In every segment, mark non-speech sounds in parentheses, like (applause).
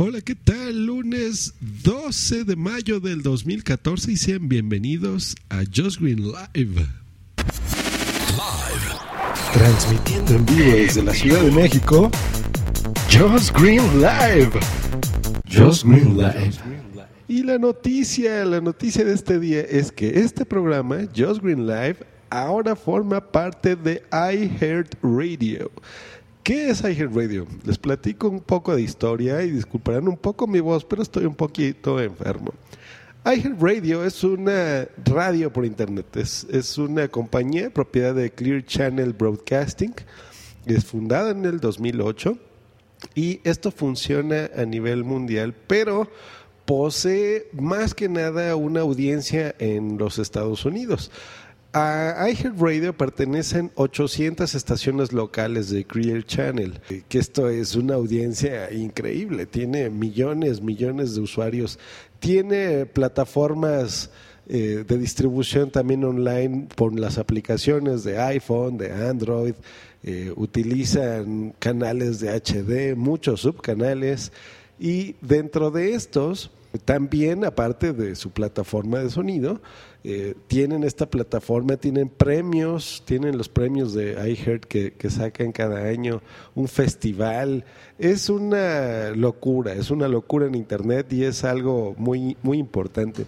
Hola, ¿qué tal? Lunes 12 de mayo del 2014 y sean bienvenidos a Just Green Live. Transmitiendo en vivo desde la Ciudad de México, Just Green Live. Just Green Live. Y la noticia, la noticia de este día es que este programa, Just Green Live, ahora forma parte de iHeartRadio. ¿Qué es iHeartRadio? Les platico un poco de historia y disculparán un poco mi voz, pero estoy un poquito enfermo. iHeartRadio es una radio por internet, es, es una compañía propiedad de Clear Channel Broadcasting, es fundada en el 2008 y esto funciona a nivel mundial, pero posee más que nada una audiencia en los Estados Unidos. A iHeartRadio pertenecen 800 estaciones locales de Clear Channel, que esto es una audiencia increíble, tiene millones, millones de usuarios, tiene plataformas eh, de distribución también online por las aplicaciones de iPhone, de Android, eh, utilizan canales de HD, muchos subcanales, y dentro de estos, también, aparte de su plataforma de sonido, eh, tienen esta plataforma, tienen premios, tienen los premios de iHeart que, que sacan cada año, un festival. Es una locura, es una locura en Internet y es algo muy, muy importante.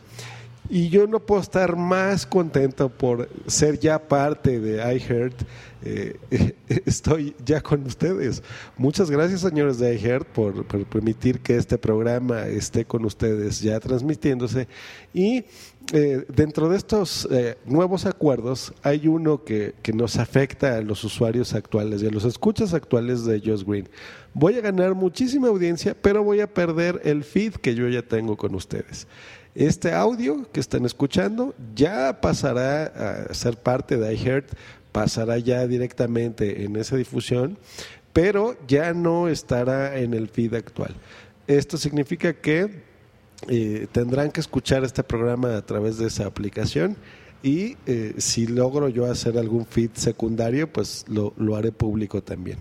Y yo no puedo estar más contento por ser ya parte de iHeart. Eh, (laughs) estoy ya con ustedes. Muchas gracias, señores de iHeart, por, permitir que este programa esté con ustedes ya transmitiéndose. Y eh, dentro de estos eh, nuevos acuerdos hay uno que, que, nos afecta a los usuarios actuales y a los escuchas actuales de Just Green. Voy a ganar muchísima audiencia, pero voy a perder el feed que yo ya tengo con ustedes. Este audio que están escuchando ya pasará a ser parte de iHeart, pasará ya directamente en esa difusión, pero ya no estará en el feed actual. Esto significa que eh, tendrán que escuchar este programa a través de esa aplicación y eh, si logro yo hacer algún feed secundario, pues lo, lo haré público también.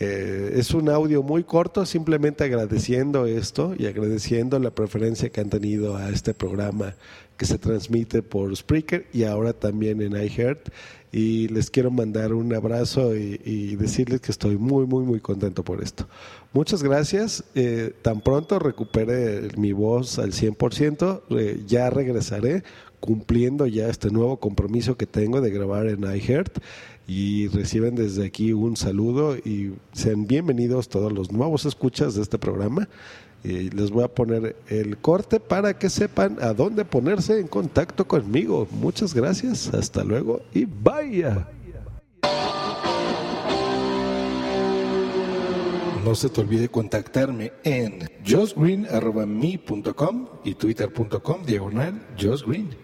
Eh, es un audio muy corto, simplemente agradeciendo esto y agradeciendo la preferencia que han tenido a este programa que se transmite por Spreaker y ahora también en iHeart. Y les quiero mandar un abrazo y, decirles que estoy muy, muy, muy contento por esto. Muchas gracias. Eh, tan pronto recupere mi voz al 100%, eh, ya regresaré cumpliendo ya este nuevo compromiso que tengo de grabar en iHeart y reciben desde aquí un saludo y sean bienvenidos todos los nuevos escuchas de este programa. Y les voy a poner el corte para que sepan a dónde ponerse en contacto conmigo. Muchas gracias, hasta luego y vaya. No se te olvide contactarme en justgreen.me.com y twitter.com diagonal justgreen.